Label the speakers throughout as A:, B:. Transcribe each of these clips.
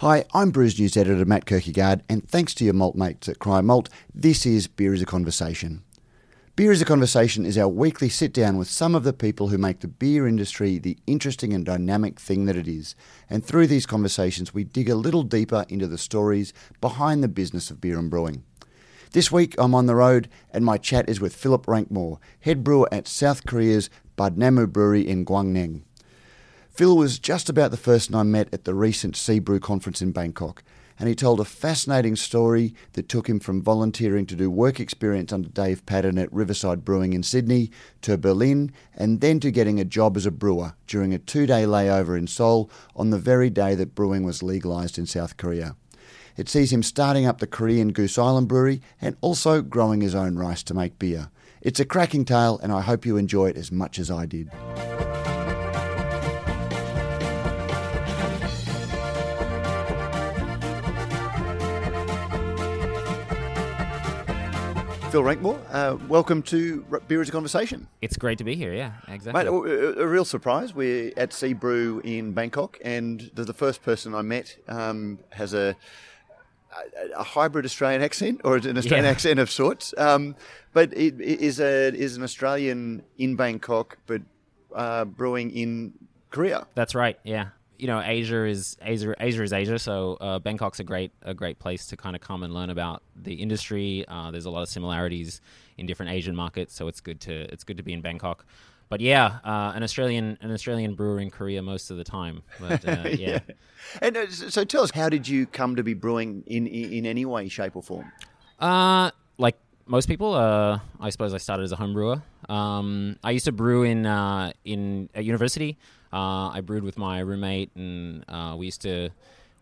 A: Hi, I'm Brews News editor Matt Kirkegaard, and thanks to your malt mates at Cryer Malt, this is Beer is a Conversation. Beer is a Conversation is our weekly sit down with some of the people who make the beer industry the interesting and dynamic thing that it is. And through these conversations, we dig a little deeper into the stories behind the business of beer and brewing. This week, I'm on the road, and my chat is with Philip Rankmore, head brewer at South Korea's Budnamu Brewery in Gangneung. Phil was just about the person I met at the recent Seabrew conference in Bangkok, and he told a fascinating story that took him from volunteering to do work experience under Dave Padden at Riverside Brewing in Sydney to Berlin, and then to getting a job as a brewer during a two day layover in Seoul on the very day that brewing was legalised in South Korea. It sees him starting up the Korean Goose Island Brewery and also growing his own rice to make beer. It's a cracking tale, and I hope you enjoy it as much as I did. Phil Rankmore, uh, welcome to Beer is a Conversation.
B: It's great to be here, yeah, exactly.
A: Mate, a, a real surprise. We're at Sea Brew in Bangkok, and the, the first person I met um, has a, a, a, hybrid Australian accent, or an Australian yeah. accent of sorts. Um, but it, it is, a, is an Australian in Bangkok, but uh, brewing in Korea.
B: That's right, yeah you know, Asia is Asia. Asia is Asia. So uh, Bangkok's a great a great place to kind of come and learn about the industry. Uh, there's a lot of similarities in different Asian markets, so it's good to it's good to be in Bangkok. But yeah, uh, an Australian an Australian brewer in Korea most of the time. But uh, yeah. yeah.
A: And uh, so tell us, how did you come to be brewing in in, in any way, shape, or form?
B: Uh, like most people, uh, I suppose I started as a home brewer. Um, I used to brew in uh, in at university. Uh, I brewed with my roommate, and uh, we used to.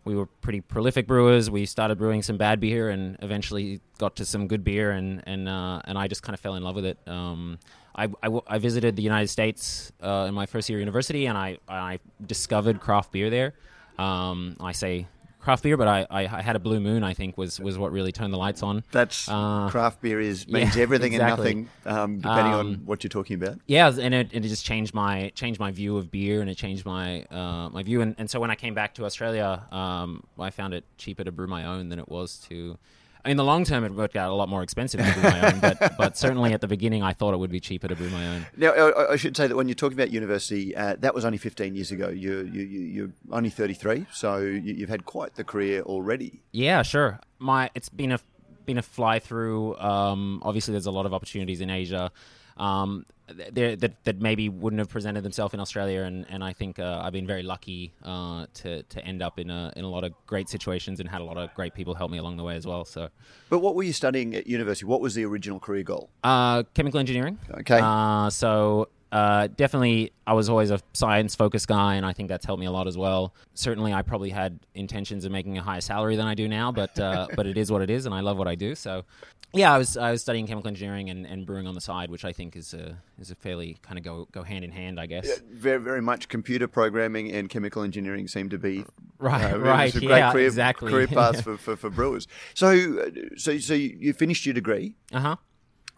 B: We were pretty prolific brewers. We started brewing some bad beer, and eventually got to some good beer, and and uh, and I just kind of fell in love with it. Um, I, I, I, visited the United States uh, in my first year of university, and I I discovered craft beer there. Um, I say craft beer, but I, I, I, had a blue moon. I think was was what really turned the lights on.
A: That's uh, craft beer is means yeah, everything exactly. and nothing, um, depending um, on what you're talking about.
B: Yeah, and it, it just changed my changed my view of beer, and it changed my uh, my view. And, and so when I came back to Australia, um, I found it cheaper to brew my own than it was to in the long term, it worked out a lot more expensive to brew my own, but, but certainly at the beginning, I thought it would be cheaper to brew my own.
A: Now, I, I should say that when you're talking about university, uh, that was only 15 years ago. You're, you, you're only 33, so you've had quite the career already.
B: Yeah, sure. My It's been a, been a fly through. Um, obviously, there's a lot of opportunities in Asia um, that, that maybe wouldn't have presented themselves in Australia. And, and I think uh, I've been very lucky uh, to, to end up in a, in a lot of great situations and had a lot of great people help me along the way as well. So,
A: But what were you studying at university? What was the original career goal?
B: Uh, chemical engineering.
A: Okay.
B: Uh, so uh, definitely, I was always a science focused guy, and I think that's helped me a lot as well. Certainly, I probably had intentions of making a higher salary than I do now, but uh, but it is what it is, and I love what I do. So, yeah, I was I was studying chemical engineering and, and brewing on the side, which I think is a is a fairly kind of go go hand in hand, I guess. Yeah,
A: very very much computer programming and chemical engineering seem to be
B: right uh, right great yeah
A: career,
B: exactly
A: career paths for, for, for brewers. So so so you finished your degree,
B: uh huh,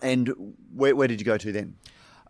A: and where where did you go to then?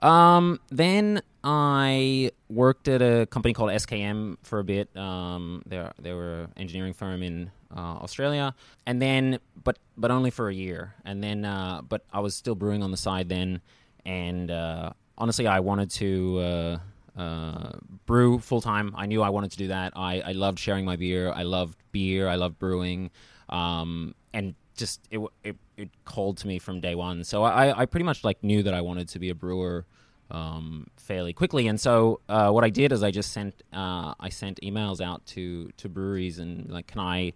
B: Um, then I worked at a company called SKM for a bit. Um, they they were an engineering firm in uh, Australia, and then but but only for a year. And then uh, but I was still brewing on the side then, and uh, honestly, I wanted to. Uh, uh, brew full time. I knew I wanted to do that. I, I loved sharing my beer. I loved beer. I loved brewing. Um, and just it, it it called to me from day one. So I, I pretty much like knew that I wanted to be a brewer um, fairly quickly. And so uh, what I did is I just sent uh, I sent emails out to to breweries and like, can I?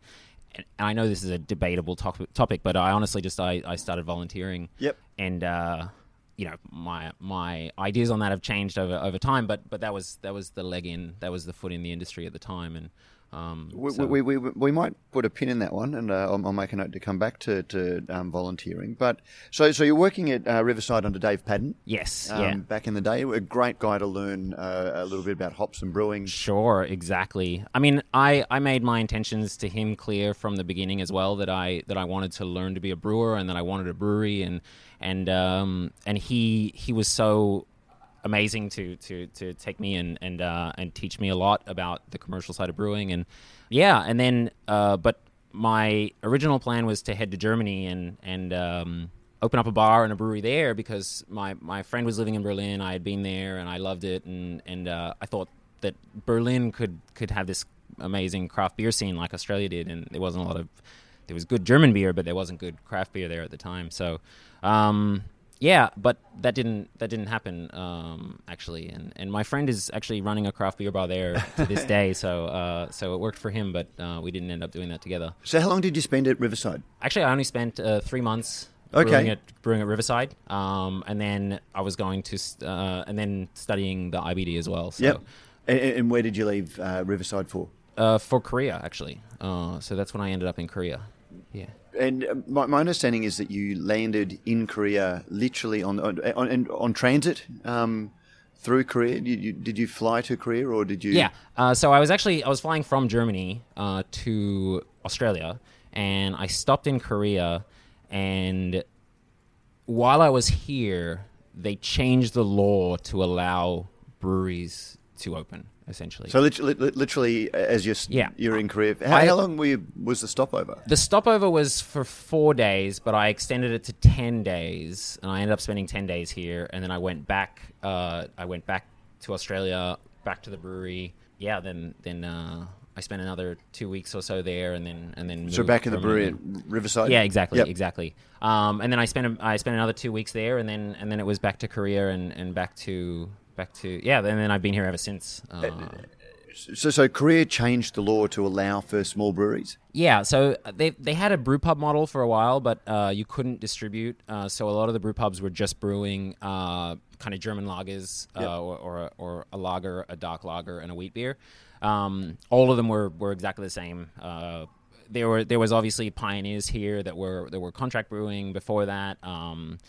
B: And I know this is a debatable topic, topic but I honestly just I, I started volunteering.
A: Yep.
B: And uh, you know my my ideas on that have changed over over time, but but that was that was the leg in, that was the foot in the industry at the time, and um,
A: we, so. we, we, we, might put a pin in that one, and uh, I'll, I'll, make a note to come back to, to um, volunteering. But so so you're working at uh, Riverside under Dave Padden.
B: Yes, um, yeah.
A: Back in the day, a great guy to learn uh, a little bit about hops and brewing.
B: Sure, exactly. I mean, I, I made my intentions to him clear from the beginning as well that I that I wanted to learn to be a brewer and that I wanted a brewery and and um, and he he was so amazing to to to take me and and uh, and teach me a lot about the commercial side of brewing. And yeah and then uh, but my original plan was to head to Germany and and um, open up a bar and a brewery there because my my friend was living in Berlin. I had been there and I loved it. And and uh, I thought that Berlin could could have this amazing craft beer scene like Australia did. And there wasn't a lot of there was good German beer but there wasn't good craft beer there at the time. So um, yeah, but that didn't that didn't happen um, actually, and and my friend is actually running a craft beer bar there to this day. So uh, so it worked for him, but uh, we didn't end up doing that together.
A: So how long did you spend at Riverside?
B: Actually, I only spent uh, three months.
A: Okay.
B: Brewing at, brewing at Riverside, um, and then I was going to, st- uh, and then studying the IBD as well. So,
A: Yep. And, and where did you leave uh, Riverside for?
B: uh, for Korea actually. Uh, so that's when I ended up in Korea. Yeah.
A: And uh, my, my understanding is that you landed in Korea literally on on, on, on transit um, through Korea. Did you, did you fly to Korea or did you?
B: Yeah. Uh, so I was actually I was flying from Germany uh, to Australia, and I stopped in Korea, and while I was here, they changed the law to allow breweries to open. Essentially,
A: So literally, literally as you're
B: Yeah.
A: you're in Korea. How,
B: I-
A: how long were you, was the stopover?
B: the stopover was for four days, but I extended it to ten days, and I ended up spending ten days here, and then I went back. Uh, I went back to Australia, back to the brewery. Yeah, then then uh, I spent another two weeks or so there, and then and then
A: So back in the brewery at. Riverside.
B: Yeah, exactly,
A: Yep.
B: exactly. Um, and then I spent I spent another two weeks there, and then and then it was back to Korea and, and back to back to yeah. And then I've been here ever since. Uh,
A: So so Korea changed the law to allow for small breweries.
B: Yeah, so they they had a brew pub model for a while, but uh, you couldn't distribute. Uh, so a lot of the brew pubs were just brewing uh, kind of German lagers, uh,
A: Yep.
B: or, or or a lager, a dark lager, and a wheat beer. Um, all of them were, were exactly the same. Uh, there were there was obviously pioneers here that were that were contract brewing before that. Um,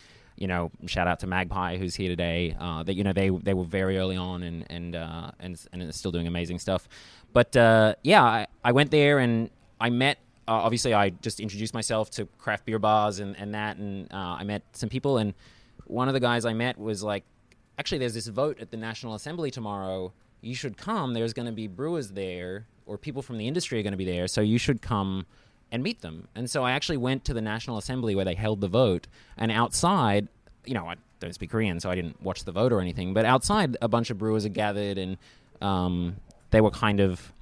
B: you know, shout out to Magpie who's here today. Uh, that you know they they were very early on and and uh, and and are still doing amazing stuff. But uh, yeah, I, I went there and I met. Uh, obviously, I just introduced myself to craft beer bars and and that, and uh, I met some people. And one of the guys I met was like, actually, there's this vote at the National Assembly tomorrow. You should come. There's going to be brewers there, or people from the industry are going to be there. So you should come and meet them. And so I actually went to the National Assembly where they held the vote, and outside, you know, I don't speak Korean, so I didn't watch the vote or anything. But outside, a bunch of brewers had gathered, and um, they were kind of,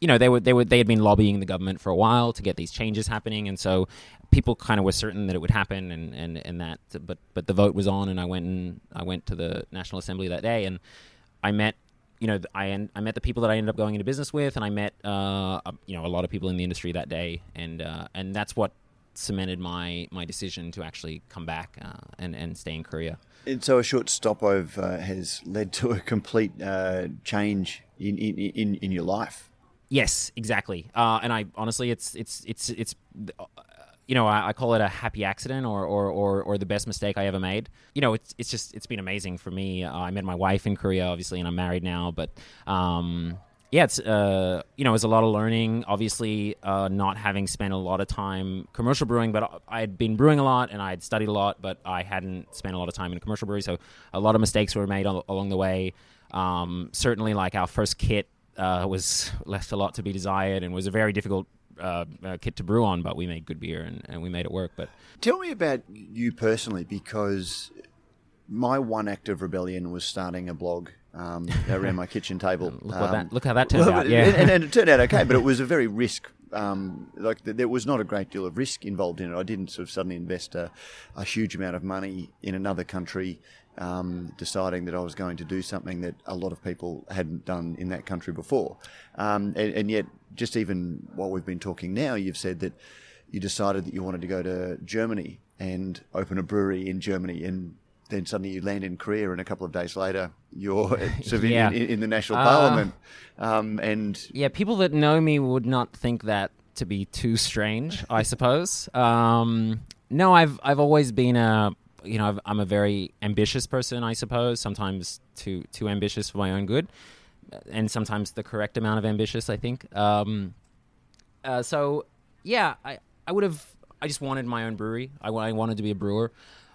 B: you know, they were they were they had been lobbying the government for a while to get these changes happening, and so people kind of were certain that it would happen, and and and that. But but the vote was on, and I went and I went to the National Assembly that day, and I met you know, I I met the people that I ended up going into business with, and I met uh, you know a lot of people in the industry that day, and uh, and that's what cemented my my decision to actually come back uh, and and stay in Korea.
A: And so a short stopover has led to a complete uh, change in, in, in, in your life.
B: Yes, exactly. Uh, and I honestly, it's it's it's it's. You know, I, I call it a happy accident or, or, or, or the best mistake I ever made. You know, it's, it's just, it's been amazing for me. Uh, I met my wife in Korea, obviously, and I'm married now. But um, yeah, it's, uh, you know, it was a lot of learning. Obviously, uh, not having spent a lot of time commercial brewing, but I had been brewing a lot and I had studied a lot, but I hadn't spent a lot of time in commercial brewery. So a lot of mistakes were made al- along the way. Um, certainly, like our first kit uh, was left a lot to be desired and was a very difficult uh, uh, kit to brew on, but we made good beer and, and we made it work. But
A: Tell me about you personally, because my one act of rebellion was starting a blog um, around my kitchen table.
B: look
A: Um,
B: that look how that turned
A: well,
B: out. Yeah,
A: and, and it turned out okay, but it was a very risk. Um, like th- there was not a great deal of risk involved in it. I didn't sort of suddenly invest a, a huge amount of money in another country, um, deciding that I was going to do something that a lot of people hadn't done in that country before. Um, and, and yet, just even while we've been talking now, you've said that you decided that you wanted to go to Germany and open a brewery in Germany and then suddenly you land in Korea, and a couple of days later, you're
B: Yeah.
A: in, in, the national
B: Uh,
A: parliament. Um, and
B: yeah. People that know me would not think that to be too strange. I suppose. Um, no, I've I've always been a you know I've, I'm a very ambitious person. I suppose sometimes too too ambitious for my own good, and sometimes the correct amount of ambitious. I think. Um, uh, so yeah, I I would have. I just wanted my own brewery. I, I wanted to be a brewer.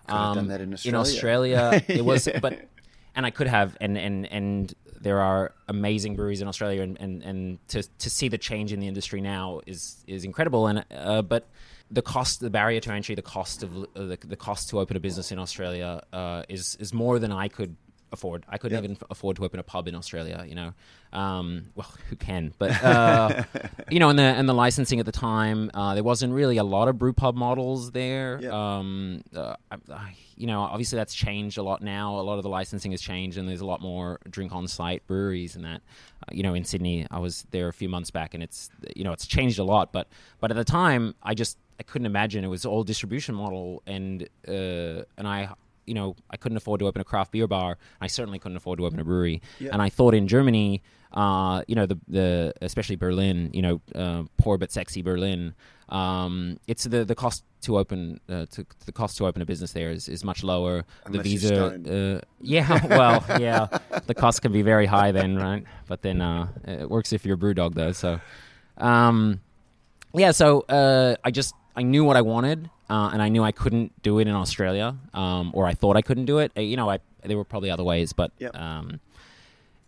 A: Could have done
B: Um,
A: that in Australia.
B: In
A: Australia.
B: Australia, it was,
A: Yeah.
B: but and I could have, and and and there are amazing breweries in Australia, and and, and to to see the change in the industry now is is incredible, and uh, but the cost, the barrier to entry, the cost of uh, the, the cost to open a business in Australia uh, is is more than I could afford. I couldn't
A: Yep.
B: even afford to open a pub in Australia. You know, um, well, who can? But uh, you know, and the and the licensing at the time, uh, there wasn't really a lot of brew pub models there.
A: Yep.
B: Um, uh, I, I, you know, obviously that's changed a lot now. A lot of the licensing has changed, and there's a lot more drink on site breweries and that. Uh, you know, in Sydney, I was there a few months back, and it's you know it's changed a lot. But but at the time, I just I couldn't imagine it was all distribution model, and uh, and I you know, I couldn't afford to open a craft beer bar. I certainly couldn't afford to open a brewery.
A: Yeah.
B: And I thought in Germany, uh, you know, the the especially Berlin, you know, uh, poor but sexy Berlin. Um, it's the the cost to open uh, to the cost to open a business there is, is much lower.
A: Unless
B: the visa, uh, yeah, well, yeah, the cost can be very high then, right? But then uh, it works if you're a BrewDog though. So, um, yeah, so uh, I just I knew what I wanted, uh, and I knew I couldn't do it in Australia, um, or I thought I couldn't do it. Uh, you know, I there were probably other ways, but
A: Yep.
B: um,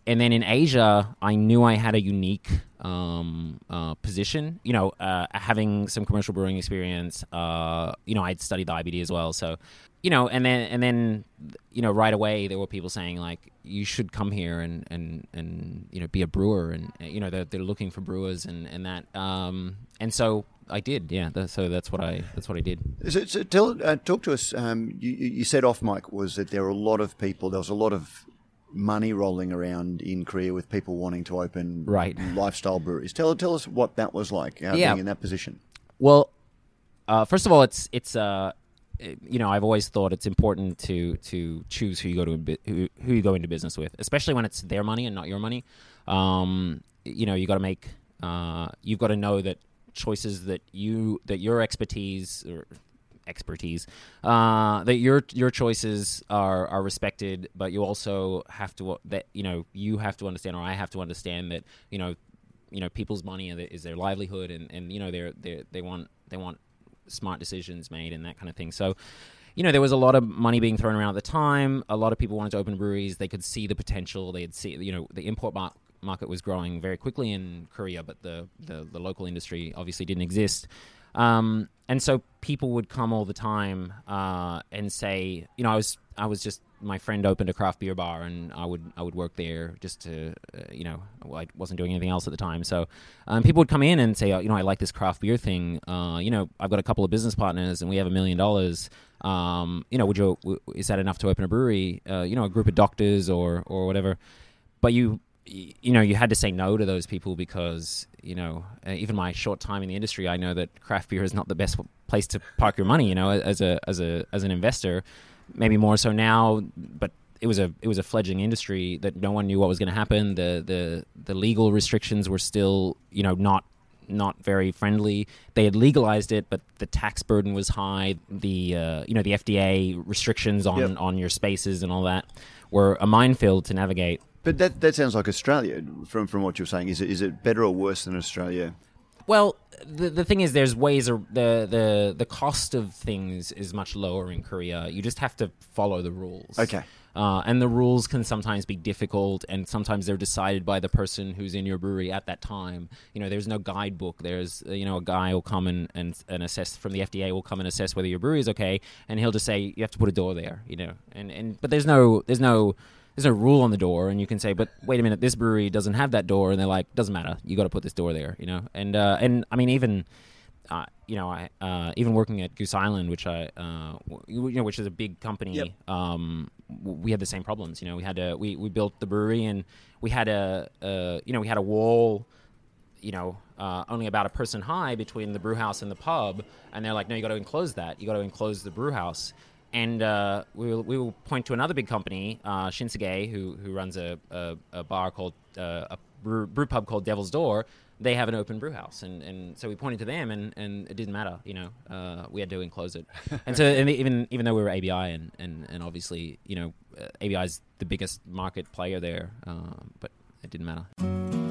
B: and then in Asia, I knew I had a unique um, uh, position. You know, uh, having some commercial brewing experience. Uh, you know, I'd studied the IBD as well, so you know, and then and then you know, right away there were people saying like, you should come here and and and you know, be a brewer, and uh, you know, they're, they're looking for brewers and and that. Um, and so I did, yeah. That, so that's what I that's what I did.
A: So, so tell, uh, talk to us. Um, you, you said off mic was that there were a lot of people. There was a lot of money rolling around in Korea with people wanting to open
B: Right.
A: lifestyle breweries. Tell tell us what that was like. Uh,
B: Yeah.
A: being in that position.
B: Well, uh, first of all, it's it's uh, you know I've always thought it's important to to choose who you go to who, who you go into business with, especially when it's their money and not your money. Um, you know, you got to make uh, you've got to know that choices that you that your expertise or expertise uh, that your your choices are are respected, but you also have to that you know you have to understand or I have to understand that you know you know people's money is their livelihood and, and you know they're, they they want they want smart decisions made and that kind of thing. So you know there was a lot of money being thrown around at the time. A lot of people wanted to open breweries. They could see the potential. They'd see you know the import mar- market was growing very quickly in korea but the, the, the local industry obviously didn't exist um, and so people would come all the time uh, and say, you know, I was I was just my friend opened a craft beer bar and I would I would work there just to uh, you know I wasn't doing anything else at the time. So um, people would come in and say, oh, you know, I like this craft beer thing. Uh, you know, I've got a couple of business partners and we have a million dollars. Um, you know, would you w- is that enough to open a brewery? Uh, you know, a group of doctors or or whatever. But you y- you know you had to say no to those people because you know uh, even my short time in the industry I know that craft beer is not the best place to park your money you know as a as a as an investor maybe more so now but it was a it was a fledgling industry that no one knew what was going to happen the the the legal restrictions were still you know not not very friendly. They had legalized it, but the tax burden was high. The uh, you know the FDA restrictions on
A: Yep.
B: on your spaces and all that were a minefield to navigate.
A: But that that sounds like Australia from from what you're saying. Is it is it better or worse than Australia?
B: Well, the the thing is, there's ways. Or the the the cost of things is much lower in Korea. You just have to follow the rules.
A: Okay.
B: Uh, and the rules can sometimes be difficult, and sometimes they're decided by the person who's in your brewery at that time. You know, there's no guidebook. There's, uh, you know, a guy will come and, and, and assess from the FDA will come and assess whether your brewery is okay, and he'll just say you have to put a door there. You know, and, and but there's no there's no there's no rule on the door, and you can say, but wait a minute, this brewery doesn't have that door, and they're like, doesn't matter, you got to put this door there. You know, and uh, and I mean even uh, you know, I uh, even working at Goose Island, which I, uh, w- you know, which is a big company.
A: Yep.
B: Um, w- we had the same problems. You know, we had to we, we built the brewery and we had a, uh, you know, we had a wall, you know, uh, only about a person high between the brew house and the pub, and they're like, no, you got to enclose that. You got to enclose the brew house. And uh, we will, we will point to another big company, uh, Shinsegae, who who runs a, a, a bar called uh, a brew, brew pub called Devil's Door. They have an open brew house, and, and so we pointed to them, and, and it didn't matter, you know. Uh, we had to enclose it, and so and even even though we were ABI, and, and, and obviously you know uh, ABI is the biggest market player there, uh, but it didn't matter.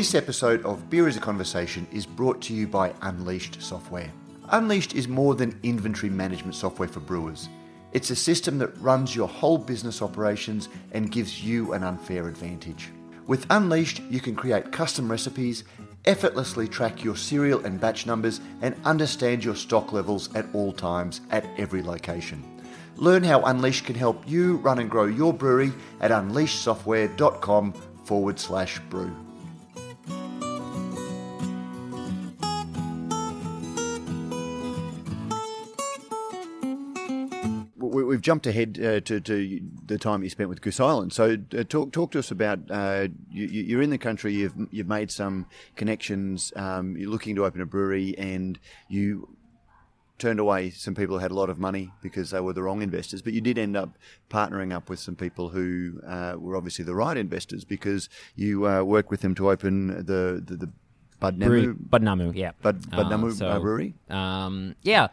A: This episode of Beer is a Conversation is brought to you by Unleashed Software. Unleashed is more than inventory management software for brewers. It's a system that runs your whole business operations and gives you an unfair advantage. With Unleashed, you can create custom recipes, effortlessly track your serial and batch numbers, and understand your stock levels at all times at every location. Learn how Unleashed can help you run and grow your brewery at unleashedsoftware.com forward slash brew. We, we've jumped ahead uh, to, to the time you spent with Goose Island. So uh, talk talk to us about uh, you, you're in the country. You've you've made some connections. Um, you're looking to open a brewery, and you turned away some people who had a lot of money because they were the wrong investors. But you did end up partnering up with some people who uh, were obviously the right investors because you uh, worked with them to open the the, the
B: Brewery,
A: Budnamu
B: Budnamu, yeah.
A: Bud, Budnamu
B: Uh, so,
A: uh, brewery.
B: Um, yeah.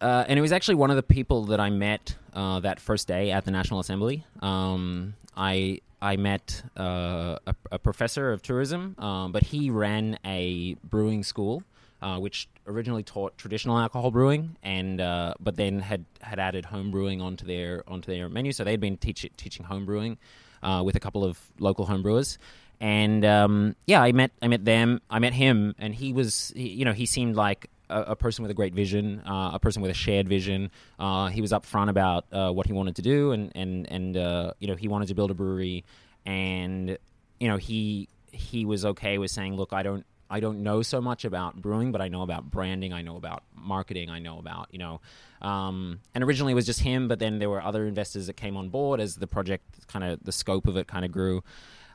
B: Uh, and it was actually one of the people that I met uh, that first day at the National Assembly. Um, I I met uh, a, a professor of tourism, um, but he ran a brewing school, uh, which originally taught traditional alcohol brewing, and uh, but then had, had added home brewing onto their onto their menu. So they'd been teach, teaching home brewing uh, with a couple of local home brewers. And um, yeah, I met I met them. I met him, and he was he, you know he seemed like a, a person with a great vision, uh, a person with a shared vision. Uh, he was upfront about uh, what he wanted to do, and and and uh, you know he wanted to build a brewery, and you know he he was okay with saying, look, I don't I don't know so much about brewing, but I know about branding, I know about marketing, I know about you know. Um, and originally it was just him, but then there were other investors that came on board as the project kind of the scope of it kind of grew.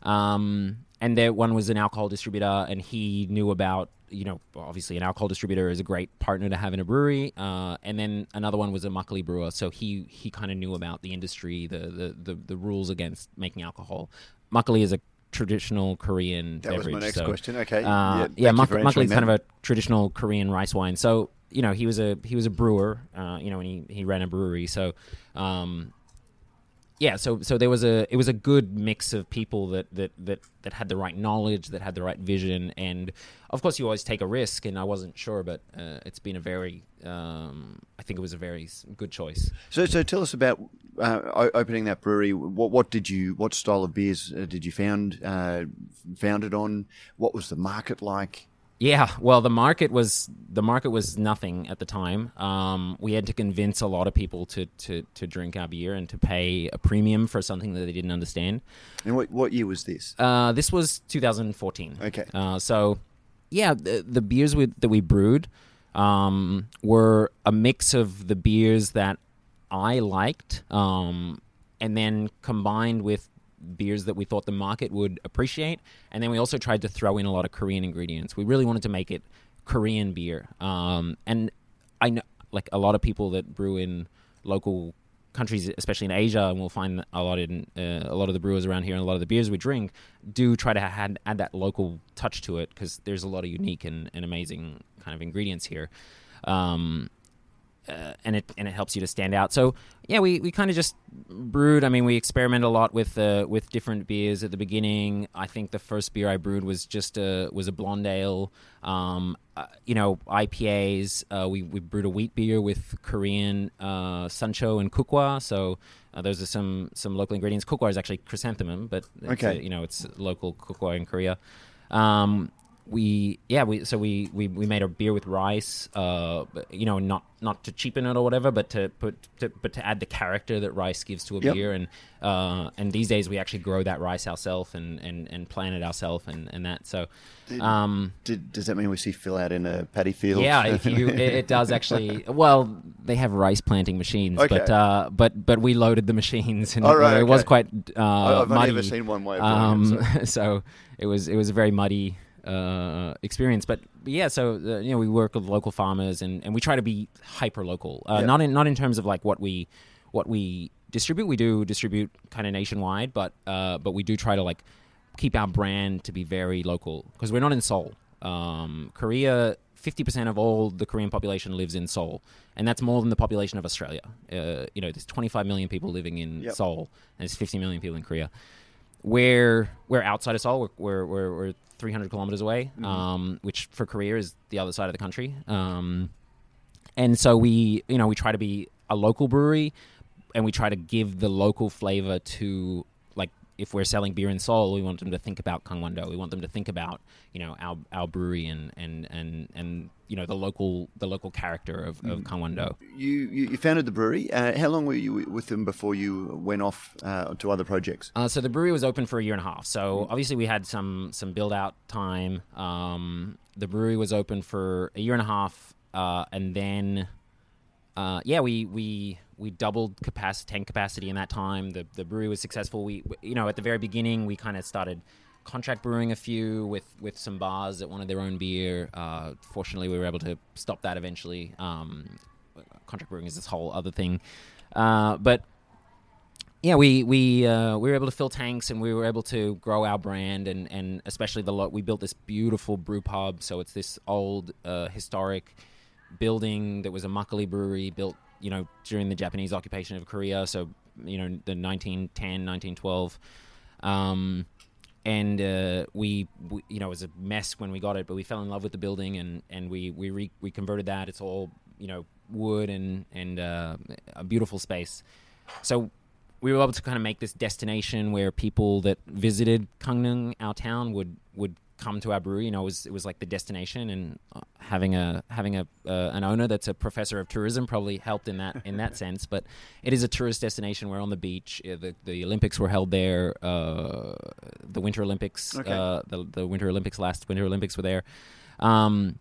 B: Um, and there one was an alcohol distributor, and he knew about you know obviously an alcohol distributor is a great partner to have in a brewery. Uh, and then another one was a Makgeolli brewer, so he he kind of knew about the industry, the, the the the rules against making alcohol. Makgeolli is a traditional Korean
A: That was my next
B: so,
A: question. Okay.
B: uh, yeah,
A: you
B: Mak-
A: for
B: Makgeolli
A: answering
B: is kind of a traditional Korean rice wine. So you know he was a he was a brewer. Uh, you know, and he, he ran a brewery. So um, yeah, so so there was a it was a good mix of people that that that that had the right knowledge, that had the right vision, and of course you always take a risk. And I wasn't sure, but uh, it's been a very um, I think it was a very good choice.
A: So, so tell us about uh, opening that brewery. What, what did you, what style of beers uh, did you found uh, on? What was the market like?
B: Yeah, well, the market was the market was nothing at the time. Um, we had to convince a lot of people to, to, to drink our beer and to pay a premium for something that they didn't understand.
A: And what, what year was this?
B: Uh, this was 2014.
A: Okay.
B: Uh, so, yeah, the, the beers we, that we brewed um, were a mix of the beers that I liked, um, and then combined with beers that we thought the market would appreciate. And then we also tried to throw in a lot of Korean ingredients. We really wanted to make it Korean beer. Um, and I know, like a lot of people that brew in local countries, especially in Asia, and we'll find a lot in uh, a lot of the brewers around here and a lot of the beers we drink do try to add, add that local touch to it because there's a lot of unique and, and amazing kind of ingredients here. Um, uh, and it and it helps you to stand out. So yeah, we, we kind of just brewed. I mean, we experiment a lot with uh, with different beers at the beginning. I think the first beer I brewed was just a was a blonde ale. Um, uh, you know, IPAs. Uh, we we brewed a wheat beer with Korean uh, suncho and kukwa. So uh, those are some some local ingredients. Kukwa is actually chrysanthemum, but it's,
A: Okay.
B: uh, you know, it's local kukwa in Korea. Um, we yeah we so we, we we made a beer with rice uh you know not not to cheapen it or whatever but to put to, but to add the character that rice gives to a
A: Yep.
B: beer and uh and these days we actually grow that rice ourselves and and and plant it ourselves and and that so um
A: Did, does that mean we see Phil out in a paddy field?
B: yeah, if you it, it does actually. Well, they have rice planting machines,
A: Okay.
B: but uh, but but we loaded the machines, and
A: Oh, right,
B: it was quite uh,
A: I've
B: muddy.
A: ever seen one way of
B: um,
A: it.
B: so it was it was a very muddy uh, experience, but, yeah. So uh, you know, we work with local farmers, and, and we try to be hyper local. Uh,
A: Yeah.
B: Not in not in terms of like what we what we distribute. We do distribute kind of nationwide, but uh, but we do try to like keep our brand to be very local because we're not in Seoul. Um, Korea, fifty percent of all the Korean population lives in Seoul, and that's more than the population of Australia. Uh, you know, there's twenty-five million people living in
A: Yep.
B: Seoul, and there's fifty million people in Korea. We're we're outside of Seoul. We're, we're, we're 300 kilometers away, um, which for Korea is the other side of the country. Um, and so we you know we try to be a local brewery, and we try to give the local flavor to if we're selling beer in Seoul, we want them to think about Gangwon-do. We want them to think about you know our our brewery and and and and you know the local the local character of, of Gangwon-do.
A: You, you you founded the brewery. Uh, how long were you with them before you went off uh, to other projects?
B: Uh, so the brewery was open for a year and a half. So obviously we had some some build out time. Um, the brewery was open for a year and a half, uh, and then uh, yeah, we we we doubled capacity tank capacity in that time. The the brewery was successful. We you know at the very beginning we kind of started contract brewing a few with with some bars that wanted their own beer. Uh, fortunately, we were able to stop that eventually. Um, contract brewing is this whole other thing, uh, but yeah, we we uh, we were able to fill tanks and we were able to grow our brand and and especially the lot we built this beautiful brew pub. So it's this old uh, historic building that was a Makgeolli brewery built you know during the Japanese occupation of Korea. So you know the 1910 1912. Um, and uh, we, we, you know, it was a mess when we got it, but we fell in love with the building, and and we we re- we converted that. It's all you know wood and and uh, a beautiful space. So we were able to kind of make this destination where people that visited Gangneung, our town, would would come to our brewery. You know, it was it was like the destination, and uh, having a having a uh, an owner that's a professor of tourism probably helped in that in that sense. But it is a tourist destination. We're on the beach. Uh, the the Olympics were held there. Uh, the Winter Olympics,
A: Okay.
B: uh, the the Winter Olympics, last Winter Olympics were there. Um,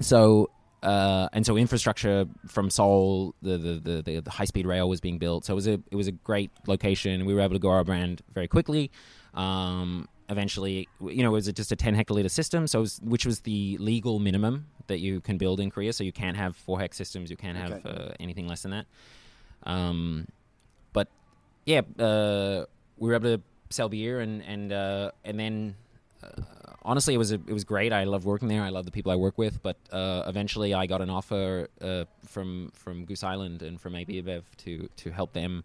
B: so uh, and so infrastructure from Seoul, the the, the, the, the high speed rail was being built. So it was a it was a great location. We were able to grow our brand very quickly. Um, eventually, you know, it was just a 10 hectoliter system, so was, which was the legal minimum that you can build in Korea. So you can't have four hex systems. You can't have
A: Okay.
B: uh, anything less than that. Um, but yeah, uh, we were able to sell beer and and uh, and then uh, honestly, it was a, it was great. I love working there. I love the people I work with. But uh, eventually, I got an offer uh, from from Goose Island and from AB InBev to to help them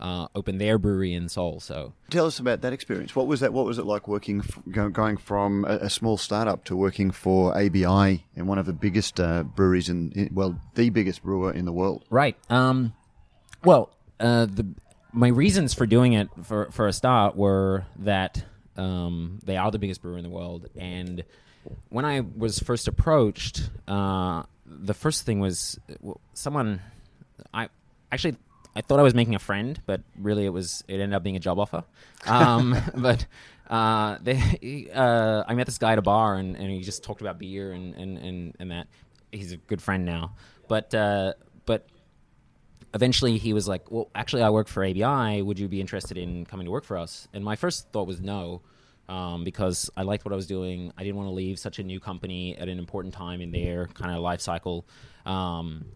B: uh, open their brewery in Seoul. So
A: Tell us about that experience. What was that? What was it like working, f- going from a, a small startup to working for ABI and one of the biggest uh, breweries in, in, well, the biggest brewer in the world?
B: Right. Um, well, uh, the my reasons for doing it for for a start were that um, they are the biggest brewer in the world, and when I was first approached, uh, the first thing was well, someone. I actually I thought I was making a friend, but really it was it ended up being a job offer. Um, but uh, they, uh, I met this guy at a bar, and, and he just talked about beer and, and, and, and that. He's a good friend now, but uh, but eventually he was like, "Well, actually, I work for ABI. Would you be interested in coming to work for us?" And my first thought was no, um, because I liked what I was doing. I didn't want to leave such a new company at an important time in their kind of life cycle. Um,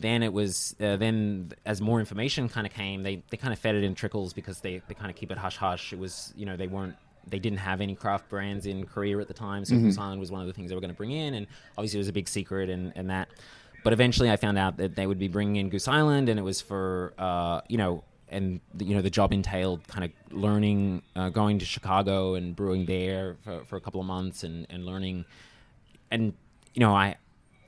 B: then it was uh, then as more information kind of came, they they kind of fed it in trickles because they they kind of keep it hush hush. It was you know they weren't. They didn't have any craft brands in Korea at the time, so Goose Island was one of the things they were going to bring in, and obviously it was a big secret and, and that. But eventually, I found out that they would be bringing in Goose Island, and it was for uh, you know, and the, you know, the job entailed kind of learning, uh, going to Chicago and brewing there for, for a couple of months, and, and learning, and you know, I,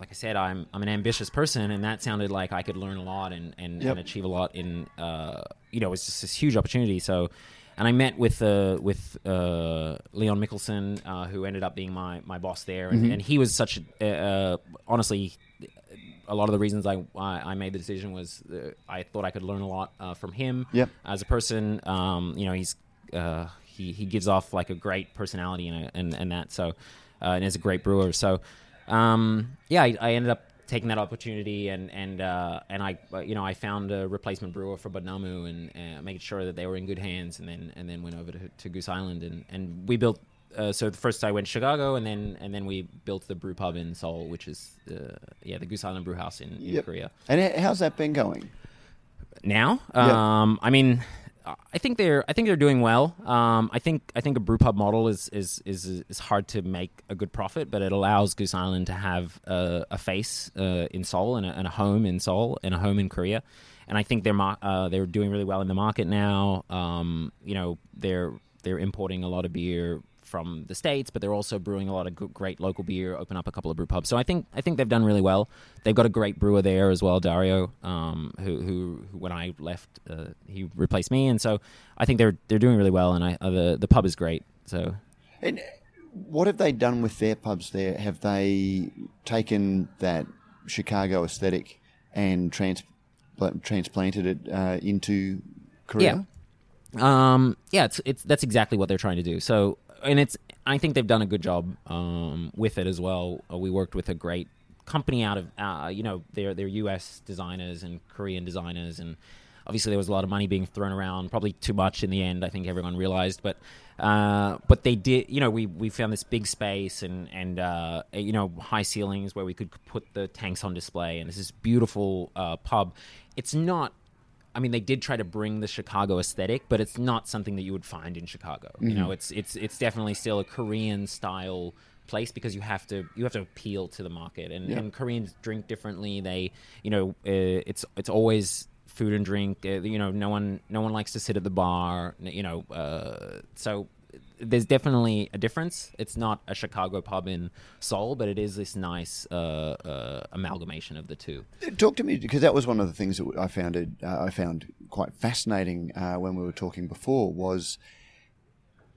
B: like I said, I'm I'm an ambitious person, and that sounded like I could learn a lot and and,
A: Yep.
B: and achieve a lot in, uh, you know, it was just this huge opportunity. So. And I met with uh, with uh, Leon Mickelson, uh, who ended up being my, my boss there, and, and he was such a, uh, honestly a lot of the reasons I I, I made the decision was uh, I thought I could learn a lot uh, from him
A: Yep.
B: as a person. Um, you know, he's uh, he he gives off like a great personality and and, and that so uh, and is a great brewer. So um, yeah, I, I ended up taking that opportunity and and uh, and I uh, you know I found a replacement brewer for Budnamu and uh, making sure that they were in good hands and then and then went over to, to Goose Island and and we built. Uh, so the first I went to Chicago and then and then we built the brew pub in Seoul, which is uh, yeah the Goose Island Brew House in, in
A: Yep.
B: Korea
A: And how's that been going?
B: now. Um, I mean, I think they're I think they're doing well. Um, I think I think a brew pub model is is is is hard to make a good profit, but it allows Goose Island to have a, a face uh, in Seoul and a, and a home in Seoul and a home in Korea. And I think they're uh, they're doing really well in the market now. Um, you know, they're they're importing a lot of beer from the states, but they're also brewing a lot of good, great local beer. Open up a couple of brew pubs, so I think I think they've done really well. They've got a great brewer there as well, Dario, um, who, who, who when I left, uh, he replaced me, and so I think they're they're doing really well. And I uh, the the pub is great. So,
A: and what have they done with their pubs there? Have they taken that Chicago aesthetic and trans- transplanted it uh, into Korea?
B: Yeah. Um, yeah, it's it's that's exactly what they're trying to do. So, and it's I think they've done a good job um, with it as well. Uh, we worked with a great company out of uh, you know they're they're U.S. designers and Korean designers, and obviously there was a lot of money being thrown around, probably too much in the end. I think everyone realized, but uh, but they did. You know, we we found this big space and and uh, you know high ceilings where we could put the tanks on display, and this is beautiful uh, pub. It's not I mean, they did try to bring the Chicago aesthetic, but it's not something that you would find in Chicago. Mm-hmm. You know, it's it's it's definitely still a Korean style place because you have to you have to appeal to the market, and, yeah. and Koreans drink differently. They, you know, uh, it's it's always food and drink. Uh, you know, no one no one likes to sit at the bar. You know, uh, so there's definitely a difference. It's not a Chicago pub in Seoul, but it is this nice uh, uh, amalgamation of the two.
A: Talk to me because that was one of the things that I found it, uh, I found quite fascinating uh, when we were talking before was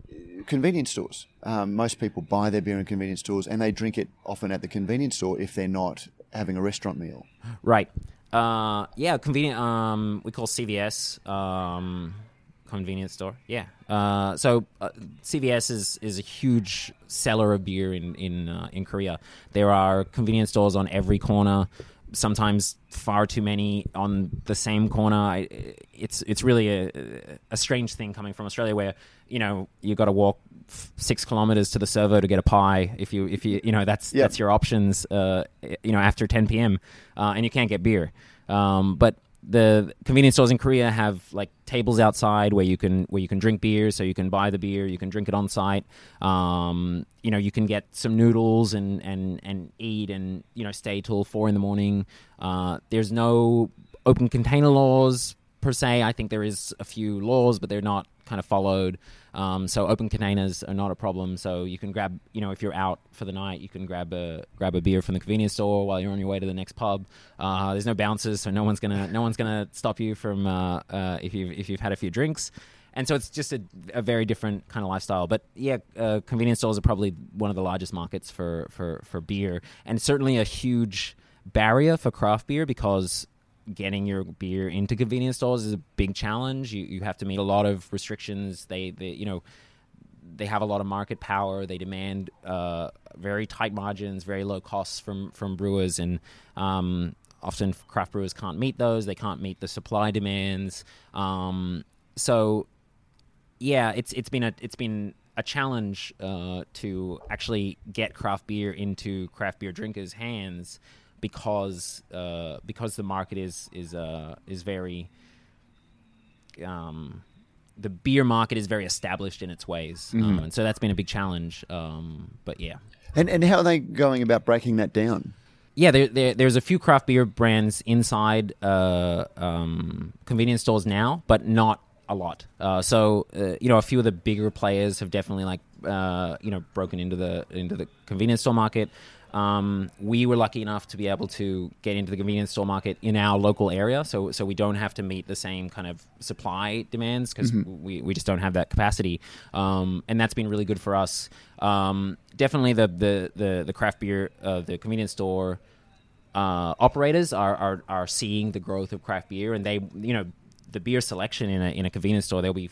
A: uh, convenience stores. Um, most people buy their beer in convenience stores, and they drink it often at the convenience store if they're not having a restaurant meal.
B: Right. Uh, yeah, convenient. Um, we call CVS. Um, convenience store. Yeah. Uh, so uh, CVS is is a huge seller of beer in in uh, in Korea. There are convenience stores on every corner. Sometimes far too many on the same corner. I, it's it's really a, a strange thing coming from Australia, where you know you got to walk six kilometers to the servo to get a pie. If you if you you know that's yep. that's your options. Uh, you know after 10 p.m. Uh, and you can't get beer. Um, but the convenience stores in Korea have like tables outside where you can where you can drink beer, so you can buy the beer, you can drink it on site. Um, you know, you can get some noodles and and and eat and you know stay till four in the morning. Uh, there's no open container laws per se. I think there is a few laws, but they're not kind of followed. Um, so open containers are not a problem. So you can grab, you know, if you're out for the night, you can grab a grab a beer from the convenience store while you're on your way to the next pub. Uh, there's no bouncers, so no one's gonna no one's gonna stop you from uh, uh, if you if you've had a few drinks. And so it's just a, a very different kind of lifestyle. But yeah, uh, convenience stores are probably one of the largest markets for, for, for beer, and certainly a huge barrier for craft beer because getting your beer into convenience stores is a big challenge. You you have to meet a lot of restrictions. They they you know they have a lot of market power. They demand uh, very tight margins, very low costs from from brewers, and um, often craft brewers can't meet those. They can't meet the supply demands. Um, so yeah, it's it's been a it's been a challenge uh, to actually get craft beer into craft beer drinkers' hands because uh, because the market is is uh, is very um, the beer market is very established in its ways, mm-hmm. um, and so that's been a big challenge. Um, but yeah,
A: and and how are they going about breaking that down?
B: Yeah, there, there, there's a few craft beer brands inside uh, um, convenience stores now, but not a lot. Uh, so uh, you know, a few of the bigger players have definitely like uh, you know broken into the into the convenience store market. Um, we were lucky enough to be able to get into the convenience store market in our local area, so so we don't have to meet the same kind of supply demands because mm-hmm. we, we just don't have that capacity, um, and that's been really good for us. Um, definitely, the the the, the craft beer, uh, the convenience store uh, operators are, are are seeing the growth of craft beer, and they you know the beer selection in a in a convenience store there'll be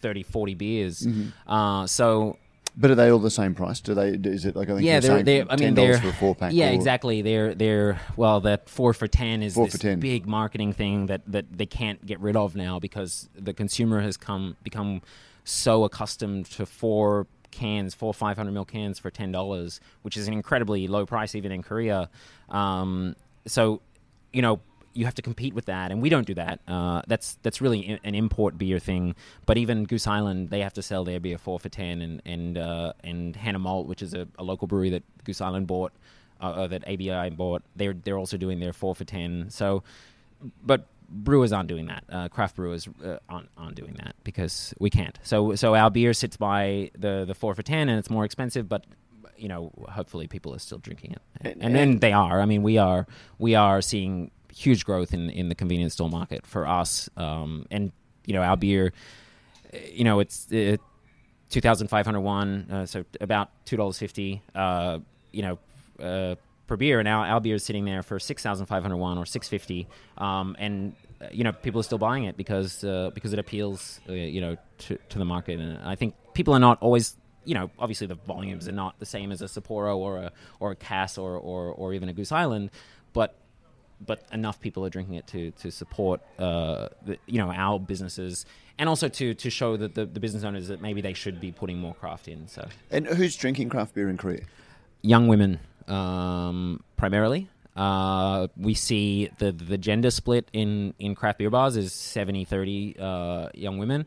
B: 30 40 beers mm-hmm. uh, so
A: but are they all the same price? Do they? Is it like I think yeah, they're, they're I mean they're for a four pack.
B: Yeah, or? exactly. They're they're well, that four for ten is four this 10. big marketing thing that that they can't get rid of now because the consumer has come become so accustomed to four cans, four 500 ml cans for ten dollars, which is an incredibly low price even in Korea. Um, so, you know, you have to compete with that, and we don't do that. Uh, that's that's really an import beer thing. But even Goose Island, they have to sell their beer four for ten, and and uh, and Hand and Malt, which is a, a, local brewery that Goose Island bought, uh, that ABI bought, they're they're also doing their four for ten. So, but brewers aren't doing that. Uh, craft brewers uh, aren't, aren't doing that because we can't. So so our beer sits by the the four for ten, and it's more expensive, but you know, hopefully people are still drinking it, and, and then they are. I mean, we are we are seeing huge growth in in the convenience store market for us, um, and you know, our beer, you know, it's hundred won, uh, so about two dollars fifty. Uh, you know. Uh, per beer, and our, our beer is sitting there for six thousand five hundred won or six fifty, um, and uh, you know people are still buying it because uh, because it appeals, uh, you know, to, to the market, and I think people are not always. You know, obviously the volumes are not the same as a Sapporo or a or a Cass or, or, or even a Goose Island, but but enough people are drinking it to to support uh, the, you know our businesses and also to to show that the, the business owners that maybe they should be putting more craft in. So
A: And who's drinking craft beer in Korea?
B: young women um, primarily. Uh, we see the the gender split in, in craft beer bars is 70-30 uh, young women.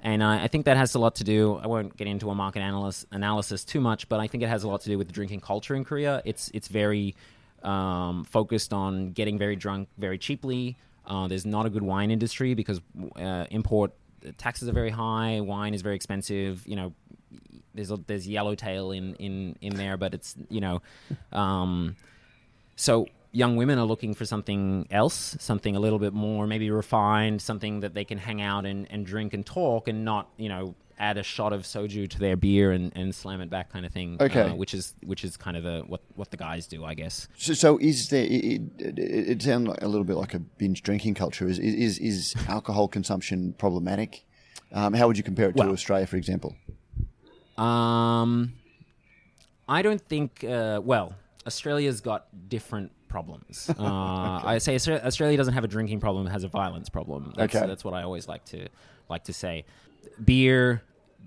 B: And I, I think that has a lot to do. I won't get into a market analysis analysis too much, but I think it has a lot to do with the drinking culture in Korea. It's it's very um, focused on getting very drunk very cheaply. Uh, there's not a good wine industry because uh, import taxes are very high. Wine is very expensive. You know, there's a, there's yellowtail in, in, in there, but it's you know, um, so young women are looking for something else, something a little bit more maybe refined, something that they can hang out and, and drink and talk, and not you know add a shot of soju to their beer and, and slam it back kind of thing.
A: Okay.
B: uh, which is which is kind of the what what the guys do, I guess.
A: So, so is there? It, it, it sounds like a little bit like a binge drinking culture. Is is is alcohol consumption problematic? Um, how would you compare it to
B: Well-
A: Australia, for example?
B: Um, I don't think. Uh, well, Australia's got different problems. Uh, I say Australia doesn't have a drinking problem; it has a violence problem. That's,
A: Okay.
B: that's what I always like to like to say. Beer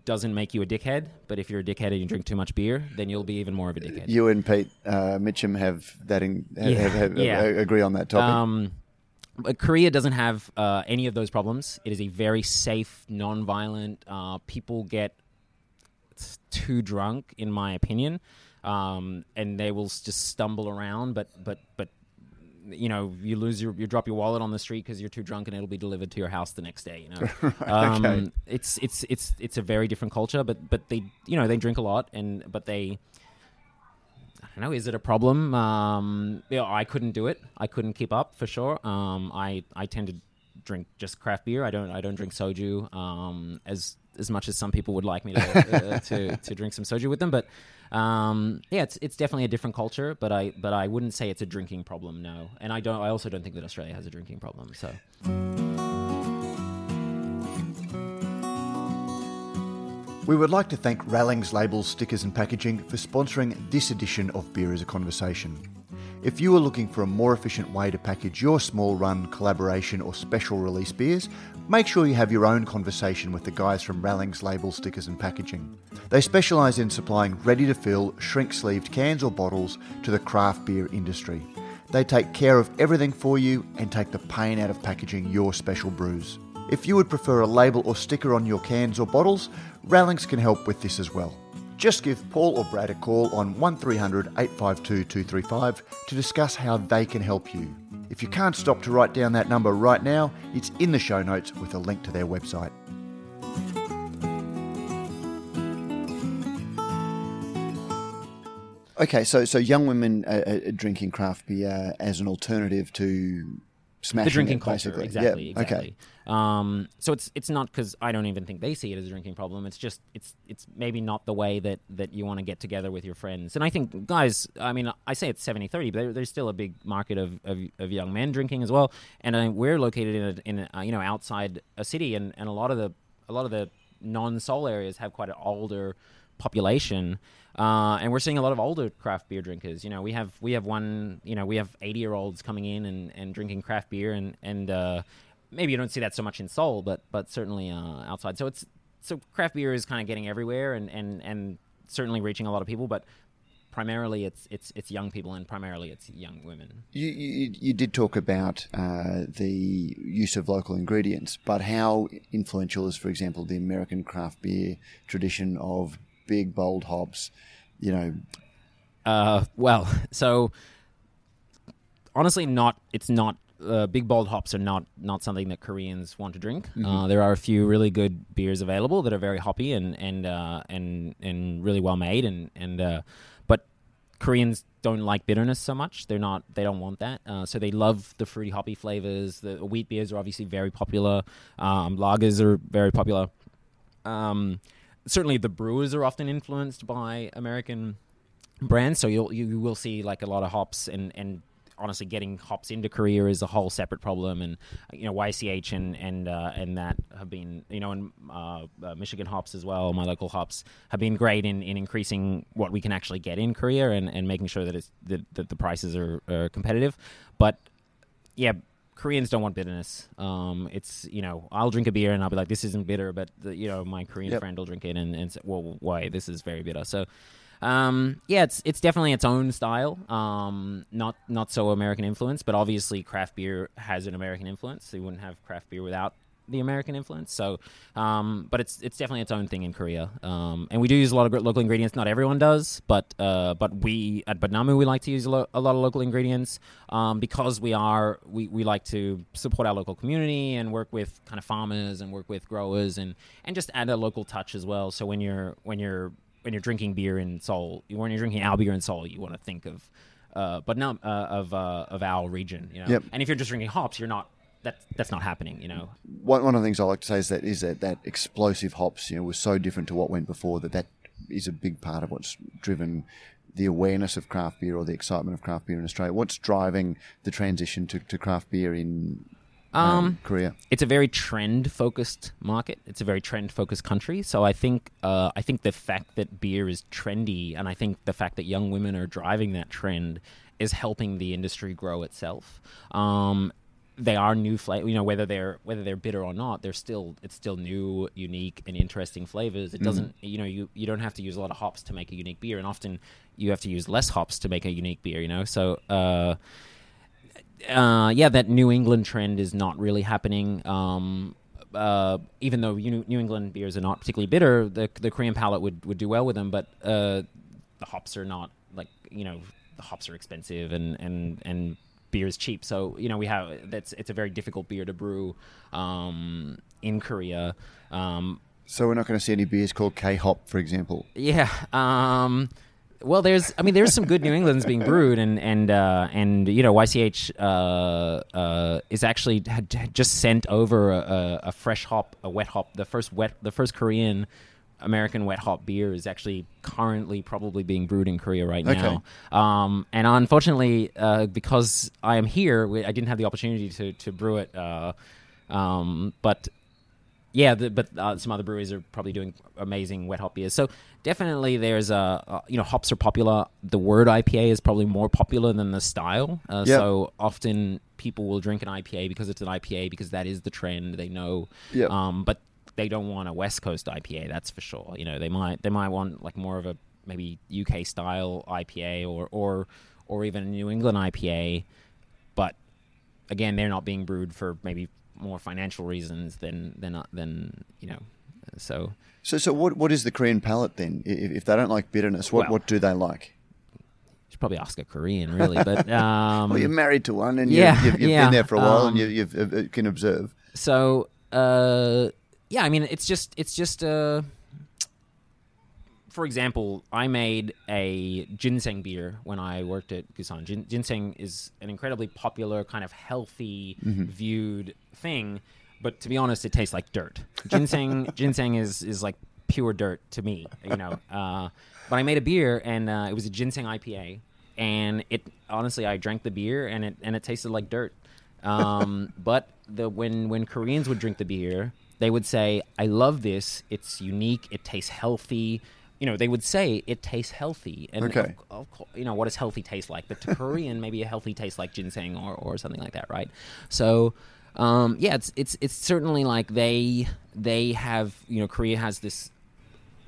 B: doesn't make you a dickhead, but if you're a dickhead and you drink too much beer, then you'll be even more of a dickhead.
A: You and Pete uh, Mitcham have that in, have,
B: Yeah,
A: have, have,
B: yeah.
A: uh, agree on that topic.
B: Um, Korea doesn't have uh, any of those problems. It is a very safe, non-violent. Uh, people get too drunk, in my opinion, um, and they will just stumble around. But but but you know, you lose your you drop your wallet on the street because you're too drunk, and it'll be delivered to your house the next day. You know, um,
A: okay.
B: it's it's it's it's a very different culture. But but they you know they drink a lot, and but they I don't know. Is it a problem? Um, you know, I couldn't do it. I couldn't keep up for sure. Um, I I tend to drink just craft beer. I don't I don't drink soju um, as as much as some people would like me to uh, to, to drink some soju with them. But um, yeah, it's it's definitely a different culture. But I but I wouldn't say it's a drinking problem. No, and I don't. I also don't think that Australia has a drinking problem. So.
A: We would like to thank Rallings Labels, Stickers and Packaging for sponsoring this edition of Beer is a Conversation. If you are looking for a more efficient way to package your small run, collaboration, or special release beers, make sure you have your own conversation with the guys from Rallings Label Stickers and Packaging. They specialise in supplying ready to fill, shrink sleeved cans or bottles to the craft beer industry. They take care of everything for you and take the pain out of packaging your special brews. If you would prefer a label or sticker on your cans or bottles, Rallings can help with this as well. Just give Paul or Brad a call on 1300 852 235 to discuss how they can help you. If you can't stop to write down that number right now, it's in the show notes with a link to their website. Okay, so so young women are, are drinking craft beer as an alternative to smashing
B: the drinking
A: it,
B: culture,
A: basically.
B: exactly,
A: Yeah,
B: exactly.
A: Okay.
B: Um, so it's it's not because I don't even think they see it as a drinking problem. It's just it's it's maybe not the way that, that you want to get together with your friends. And I think guys, I mean, I say it's 70-30, but there, there's still a big market of, of, of young men drinking as well. And I, we're located in a, in a, uh, you know outside a city, and, and a lot of the a lot of the non-Seoul areas have quite an older population. Uh, and we're seeing a lot of older craft beer drinkers. You know, we have we have one. You know, we have eighty year olds coming in and, and drinking craft beer, and and uh, maybe you don't see that so much in Seoul, but but certainly uh, outside. So it's so craft beer is kind of getting everywhere, and, and, and certainly reaching a lot of people. But primarily, it's it's it's young people, and primarily it's young women.
A: You, you, you did talk about uh, the use of local ingredients, but how influential is, for example, the American craft beer tradition of big, bold hops? You know,
B: Uh, well, so honestly, not it's not uh, big bold hops are not not something that Koreans want to drink.
A: Mm-hmm.
B: Uh, there are a few really good beers available that are very hoppy and and uh, and and really well made, and and uh, but Koreans don't like bitterness so much. They're not. They don't want that. Uh, so they love the fruity hoppy flavors. The wheat beers are obviously very popular. Um, lagers are very popular. Um, certainly, the brewers are often influenced by American brands. So you'll you will see like a lot of hops and and honestly getting hops into Korea is a whole separate problem. And you know YCH and and uh, and that have been you know and uh, uh, Michigan hops as well. My local hops have been great in, in increasing what we can actually get in Korea and, and making sure that it's that, that the prices are, are competitive. But yeah. Koreans don't want bitterness. Um, it's you know I'll drink a beer and I'll be like this isn't bitter, but the, you know my Korean
A: Yep.
B: friend will drink it and, and say, well why this is very bitter. So um, yeah, it's it's definitely its own style. Um, not not so American influence, but obviously craft beer has an American influence. So you wouldn't have craft beer without the American influence. So, um, but it's it's definitely its own thing in Korea. Um, and we do use a lot of local ingredients. Not everyone does, but uh, but we at Budnamu we like to use a, lo- a lot of local ingredients um, because we are we, we like to support our local community and work with kind of farmers and work with growers and and just add a local touch as well. So when you're when you're when you're drinking beer in Seoul, you when you're drinking our beer in Seoul, you want to think of, uh, but not uh, of uh, of our region, you know.
A: Yep.
B: And if you're just drinking hops, you're not. That that's not happening, you know.
A: One, one of the things I like to say is that is that that explosive hops, you know, was so different to what went before that that is a big part of what's driven the awareness of craft beer or the excitement of craft beer in Australia. What's driving the transition to, to craft beer in um, Korea?
B: it's a very trend focused market. It's a very trend focused country. So I think uh, I think the fact that beer is trendy, and I think the fact that young women are driving that trend, is helping the industry grow itself. Um, they are new flavor, you know, whether they're whether they're bitter or not, they're still it's still new, unique, and interesting flavors. It doesn't, you know, you you don't have to use a lot of hops to make a unique beer, and often you have to use less hops to make a unique beer. You know, so. Uh, uh, yeah, that New England trend is not really happening. Um, uh, even though New, New England beers are not particularly bitter, the the Korean palate would, would do well with them. But uh, the hops are not like you know the hops are expensive and and and beer is cheap. So you know we have that's it's a very difficult beer to brew um, in Korea. Um,
A: So we're not going to see any beers called K Hop, for example.
B: yeah. Um, well, there's, I mean, there's some good New Englands being brewed, and and uh, and you know, YCH uh, uh, is actually had had just sent over a, a, a fresh hop, a wet hop, the first wet, the first Korean American wet hop beer is actually currently probably being brewed in Korea right now. Um, and unfortunately, uh, because I am here, we, I didn't have the opportunity to to brew it. Uh, um, but yeah, the, but uh, some other breweries are probably doing amazing wet hop beers. So definitely, there's a uh, you know hops are popular. The word IPA is probably more popular than the style. Uh,
A: Yep.
B: So often people will drink an IPA because it's an IPA because that is the trend. They know.
A: Yep.
B: Um, but they don't want a West Coast IPA. That's for sure. You know, they might they might want like more of a maybe UK style IPA or or or even a New England IPA. But again, they're not being brewed for maybe more financial reasons than than uh, than you know. So
A: So, so what, what is the Korean palate then? If, if they don't like bitterness, what,
B: Well-
A: what do they like?
B: you should probably ask a Korean, really. But um,
A: Well, you're married to one, and
B: yeah,
A: you've, you've, you've
B: yeah,
A: been there for a while, and
B: um,
A: you you've, uh, can observe.
B: so uh, yeah, I mean, it's just it's just uh, for example, I made a ginseng beer when I worked at Gusan. Gin- ginseng is an incredibly popular, kind of healthy viewed thing, but to be honest, it tastes like dirt. Ginseng, ginseng is is like pure dirt to me, you know. Uh, but I made a beer, and uh, it was a ginseng IPA, and it honestly, I drank the beer, and it and it tasted like dirt. Um, but the when when Koreans would drink the beer, they would say, "I love this. It's unique. It tastes healthy." You know, they would say it tastes healthy, and
A: Okay.
B: of, of, you know what does healthy taste like? But to Korean, maybe a healthy tastes like ginseng or, or something like that, right? So, um, yeah, it's it's it's certainly like they they have you know Korea has this.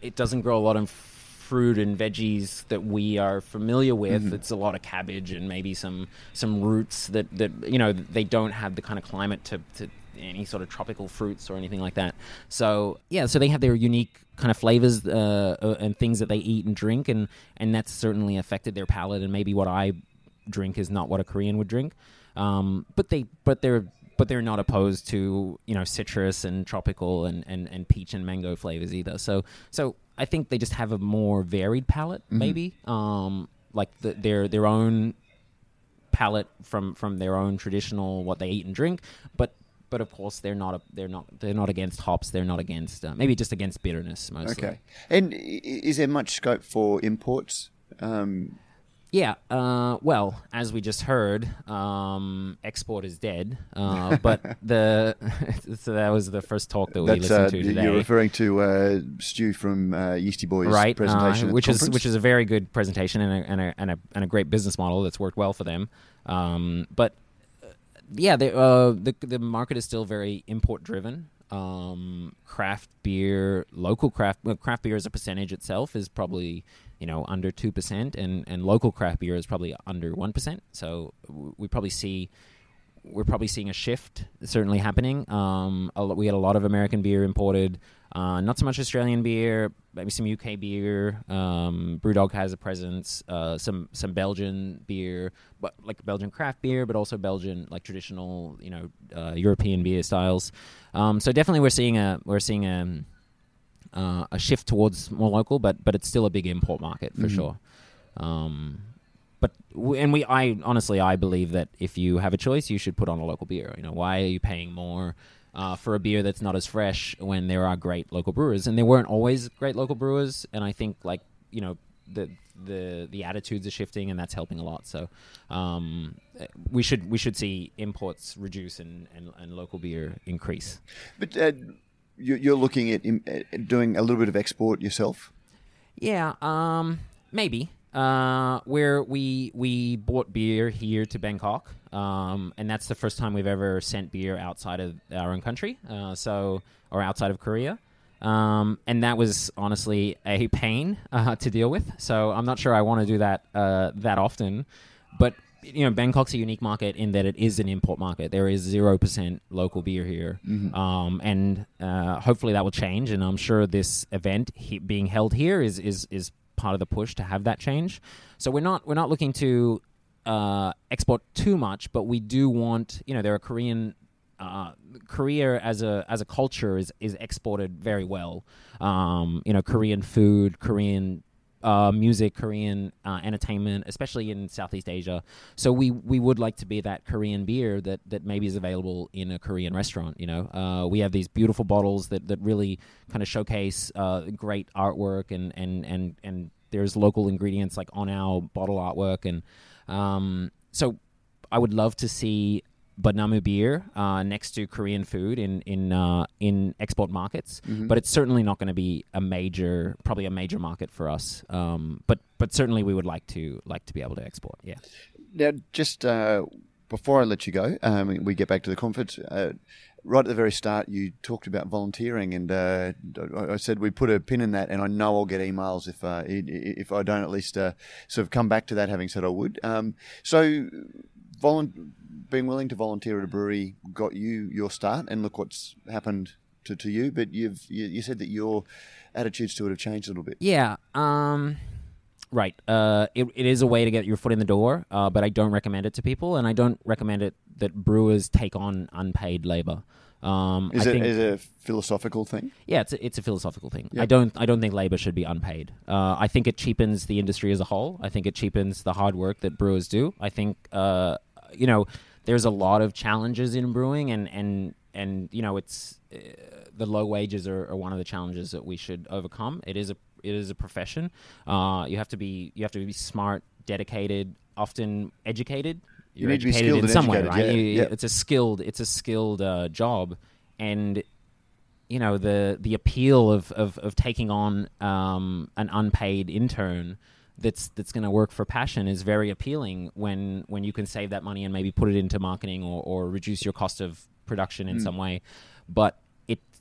B: It doesn't grow a lot of fruit and veggies that we are familiar with. It's a lot of cabbage and maybe some some roots that that you know they don't have the kind of climate to. to any sort of tropical fruits or anything like that. So yeah, so they have their unique kind of flavors uh, uh, and things that they eat and drink, and and that's certainly affected their palate. And maybe what I drink is not what a Korean would drink. Um, but they but they're but they're not opposed to you know citrus and tropical and, and, and peach and mango flavors either. So so I think they just have a more varied palate, maybe. Um, like the, their their own palate from from their own traditional what they eat and drink, but but of course they're not a, they're not they're not against hops. They're not against uh, maybe just against bitterness mostly.
A: Okay. And is there much scope for imports? Um,
B: Yeah. Uh, well, as we just heard, um, export is dead. Uh, but the so that was the first talk that we
A: that's uh,
B: listened to today.
A: you're referring to uh, Stu from uh, Yeastie Boys
B: right,
A: presentation,
B: uh, which is which is a very good presentation and a, and a and a and a great business model that's worked well for them. Um, but uh, yeah, the, uh, the the market is still very import driven. Um, craft beer, local craft well, craft beer as a percentage itself is probably you know under two percent, and and local craft beer is probably under one percent. So we probably see we're probably seeing a shift certainly happening. Um, a lo- we had a lot of American beer imported, uh, not so much Australian beer, maybe some UK beer. Um, BrewDog has a presence, uh, some some Belgian beer, but like Belgian craft beer, but also Belgian like traditional, you know, uh, European beer styles. Um, so definitely we're seeing a we're seeing a uh, a shift towards more local, but but it's still a big import market for
A: Mhm.
B: sure. Um, but w- and we, I honestly, I believe that if you have a choice, you should put on a local beer. You know, why are you paying more uh, for a beer that's not as fresh when there are great local brewers? And there weren't always great local brewers, and I think like you know the the the attitudes are shifting, and that's helping a lot. So um, we should we should see imports reduce and, and, and local beer increase.
A: But uh, you- you're looking at at doing a little bit of export yourself.
B: Yeah, um, maybe. Uh, where we we bought beer here to Bangkok, um, and that's the first time we've ever sent beer outside of our own country, uh, so or outside of Korea, um, and that was honestly a pain uh, to deal with. So I'm not sure I want to do that uh, that often, but you know, Bangkok's a unique market in that it is an import market. There is zero percent local beer here, um, and uh, hopefully that will change. And I'm sure this event he, being held here is is is part of the push to have that change. So we're not we're not looking to uh, export too much, but we do want you know there are Korean. Uh, Korea as a as a culture is is exported very well. Um, you know, Korean food, Korean uh, music, Korean uh, entertainment, especially in Southeast Asia. So we we would like to be that Korean beer that that maybe is available in a Korean restaurant. You know, uh, we have these beautiful bottles that that really kind of showcase uh, great artwork and and and and there's local ingredients like on our bottle artwork and um, so I would love to see Budnamu beer uh, next to Korean food in in uh, in export markets, but it's certainly not going to be a major, probably a major market for us. Um, but but certainly we would like to like to be able to export. Yeah.
A: Now, just uh, before I let you go, um, we get back to the conference. Right at the very start, you talked about volunteering, and uh, I said we put a pin in that. And I know I'll get emails if uh, if I don't at least uh, sort of come back to that, having said I would. Um, so, volun- being willing to volunteer at a brewery got you your start, and look what's happened to, to you. But you've you, you said that your attitudes to it have changed a little bit.
B: Yeah. Um, right. Uh, it, it is a way to get your foot in the door, uh, but I don't recommend it to people, and I don't recommend it that brewers take on unpaid labor. Um,
A: Is
B: I
A: it
B: think,
A: is it a philosophical thing?
B: Yeah, it's a, it's a philosophical thing.
A: Yeah.
B: I don't I don't think labor should be unpaid. Uh, I think it cheapens the industry as a whole. I think it cheapens the hard work that brewers do. I think uh, you know there's a lot of challenges in brewing, and and and you know it's uh, the low wages are, are one of the challenges that we should overcome. It is a it is a profession. Uh, you have to be you have to be smart, dedicated, often educated.
A: You
B: You're
A: need to be
B: educated
A: skilled
B: in some way, right?
A: yeah,
B: You-
A: yeah.
B: It's a skilled it's a skilled uh, job, and you know the the appeal of of, of taking on um, an unpaid intern that's that's going to work for passion is very appealing when when you can save that money and maybe put it into marketing or, or reduce your cost of production in some way but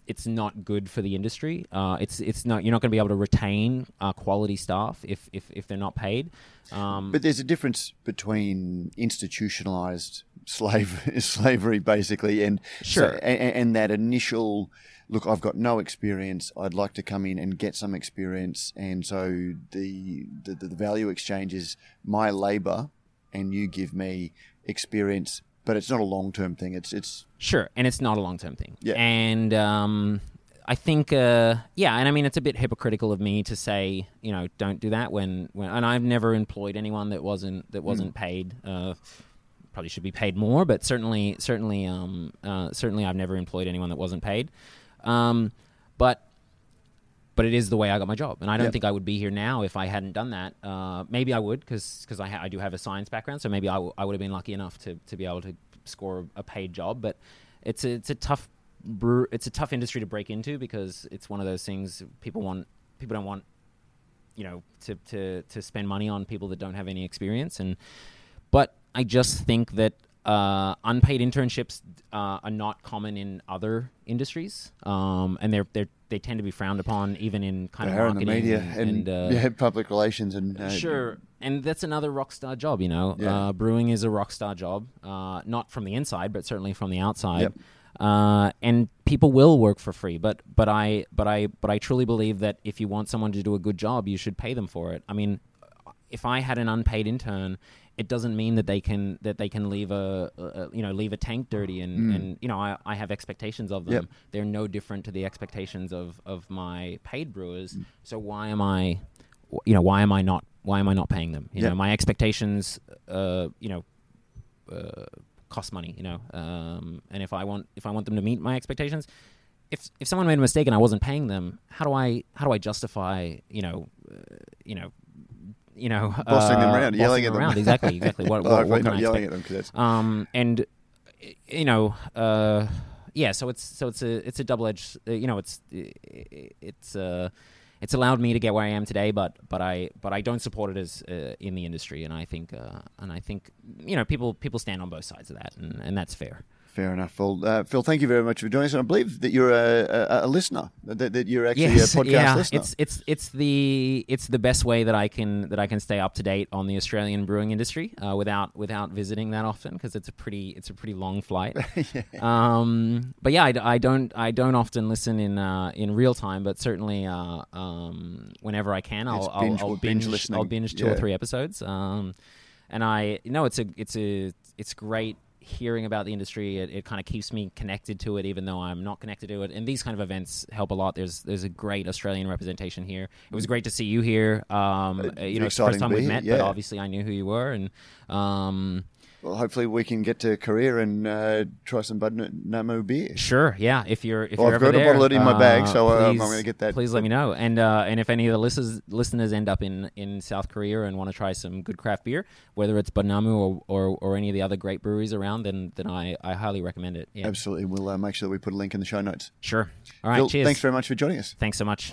B: it's not good for the industry uh, it's it's not you're not going to be able to retain uh, quality staff if, if if they're not paid um,
A: But there's a difference between institutionalized slave slavery, basically, and
B: Sure.
A: and, and that initial look. I've got no experience. I'd like to come in and get some experience, and so the the, the value exchange is my labor, and you give me experience but it's not a long term thing. It's it's
B: Sure, and it's not a long term thing.
A: Yeah.
B: And um, I think, uh, yeah, and I mean, it's a bit hypocritical of me to say, you know, don't do that when, when and I've never employed anyone that wasn't that wasn't paid. Uh, probably should be paid more, but certainly, certainly, um, uh, certainly, I've never employed anyone that wasn't paid. Um, but but it is the way I got my job, and I don't
A: Yep.
B: think I would be here now if I hadn't done that. Uh, maybe I would, because I, ha- I do have a science background, so maybe I, w- I would have been lucky enough to, to be able to score a paid job. But it's a, it's a tough brew- it's a tough industry to break into because it's one of those things people want people don't want you know to, to, to spend money on people that don't have any experience and but I just think that uh, unpaid internships uh, are not common in other industries, um, and they're they they tend to be frowned upon even in kind
A: They're
B: of
A: in the
B: marketing
A: media
B: and,
A: and,
B: uh,
A: yeah, public relations and uh,
B: sure. And that's another rock star job, you know.
A: Yeah.
B: Uh, brewing is a rock star job, uh, not from the inside, but certainly from the outside.
A: Yep.
B: Uh, and people will work for free, but but I but I but I truly believe that if you want someone to do a good job, you should pay them for it. I mean, if I had an unpaid intern, it doesn't mean that they can that they can leave a, a you know leave a tank dirty and, and you know I, I have expectations of them.
A: Yep.
B: They're no different to the expectations of, of my paid brewers.
A: Mm.
B: So why am I, you know, why am I not why am I not paying them? You
A: Yep.
B: know, my expectations, uh, you know, uh, cost money. You know, um, and if I want if I want them to meet my expectations. If, if someone made a mistake and I wasn't paying them, how do I how do I justify you know uh, you know you know
A: Bossing them
B: uh,
A: around, yelling
B: bossing
A: at them.
B: around exactly exactly what,
A: Oh,
B: what, what can
A: not yelling
B: expect?
A: at them because that's
B: um, and you know, uh, yeah. So it's so it's a it's a double edged. Uh, you know, it's it's uh, it's allowed me to get where I am today, but but I but I don't support it as uh, in the industry, and I think uh, and I think you know people people stand on both sides of that, and, and that's fair.
A: Fair enough. Phil, uh, Phil, thank you very much for joining us. And I believe that you're a, a, a listener, that, that you're actually
B: Yes,
A: a podcast
B: yeah,
A: listener.
B: it's it's it's the it's the best way that I can that I can stay up to date on the Australian brewing industry uh, without without visiting that often because it's a pretty it's a pretty long flight. um, but yeah, I, I don't I don't often listen in uh, in real time, but certainly uh, um, whenever I can, I'll I'll,
A: binge-
B: I'll
A: binge
B: binge
A: listening.
B: I'll binge two
A: Yeah.
B: or three episodes. Um, and I no, it's a it's a it's great hearing about the industry. It, it kind of keeps me connected to it, even though I'm not connected to it. And these kind of events help a lot. There's there's a great Australian representation here. It was great to see you here. Um,
A: Uh,
B: you know, it's the first time we met,
A: here,
B: but obviously I knew who you were, and um,
A: well, hopefully we can get to Korea and uh, try some Budnamu beer.
B: Sure, yeah. If you're if
A: Well,
B: you're
A: I've
B: ever
A: got a bottle of it in my bag, so, uh, I'm
B: please,
A: gonna get that.
B: Please let me know. And uh, and if any of the listeners listeners end up in, in South Korea and want to try some good craft beer, whether it's Budnamu or, or, or any of the other great breweries around, then then I, I highly recommend it. Yeah,
A: Absolutely. We'll uh, make sure that we put a link in the show notes.
B: sure. All right,
A: Phil,
B: cheers.
A: thanks very much for joining us.
B: Thanks so much.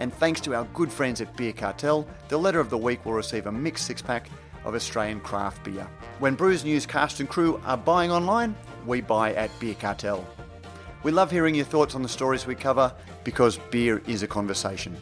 A: and thanks to our good friends at Beer Cartel, the letter of the week will receive a mixed six pack of Australian craft beer. When Brews News cast and crew are buying online, we buy at Beer Cartel. We love hearing your thoughts on the stories we cover because beer is a conversation.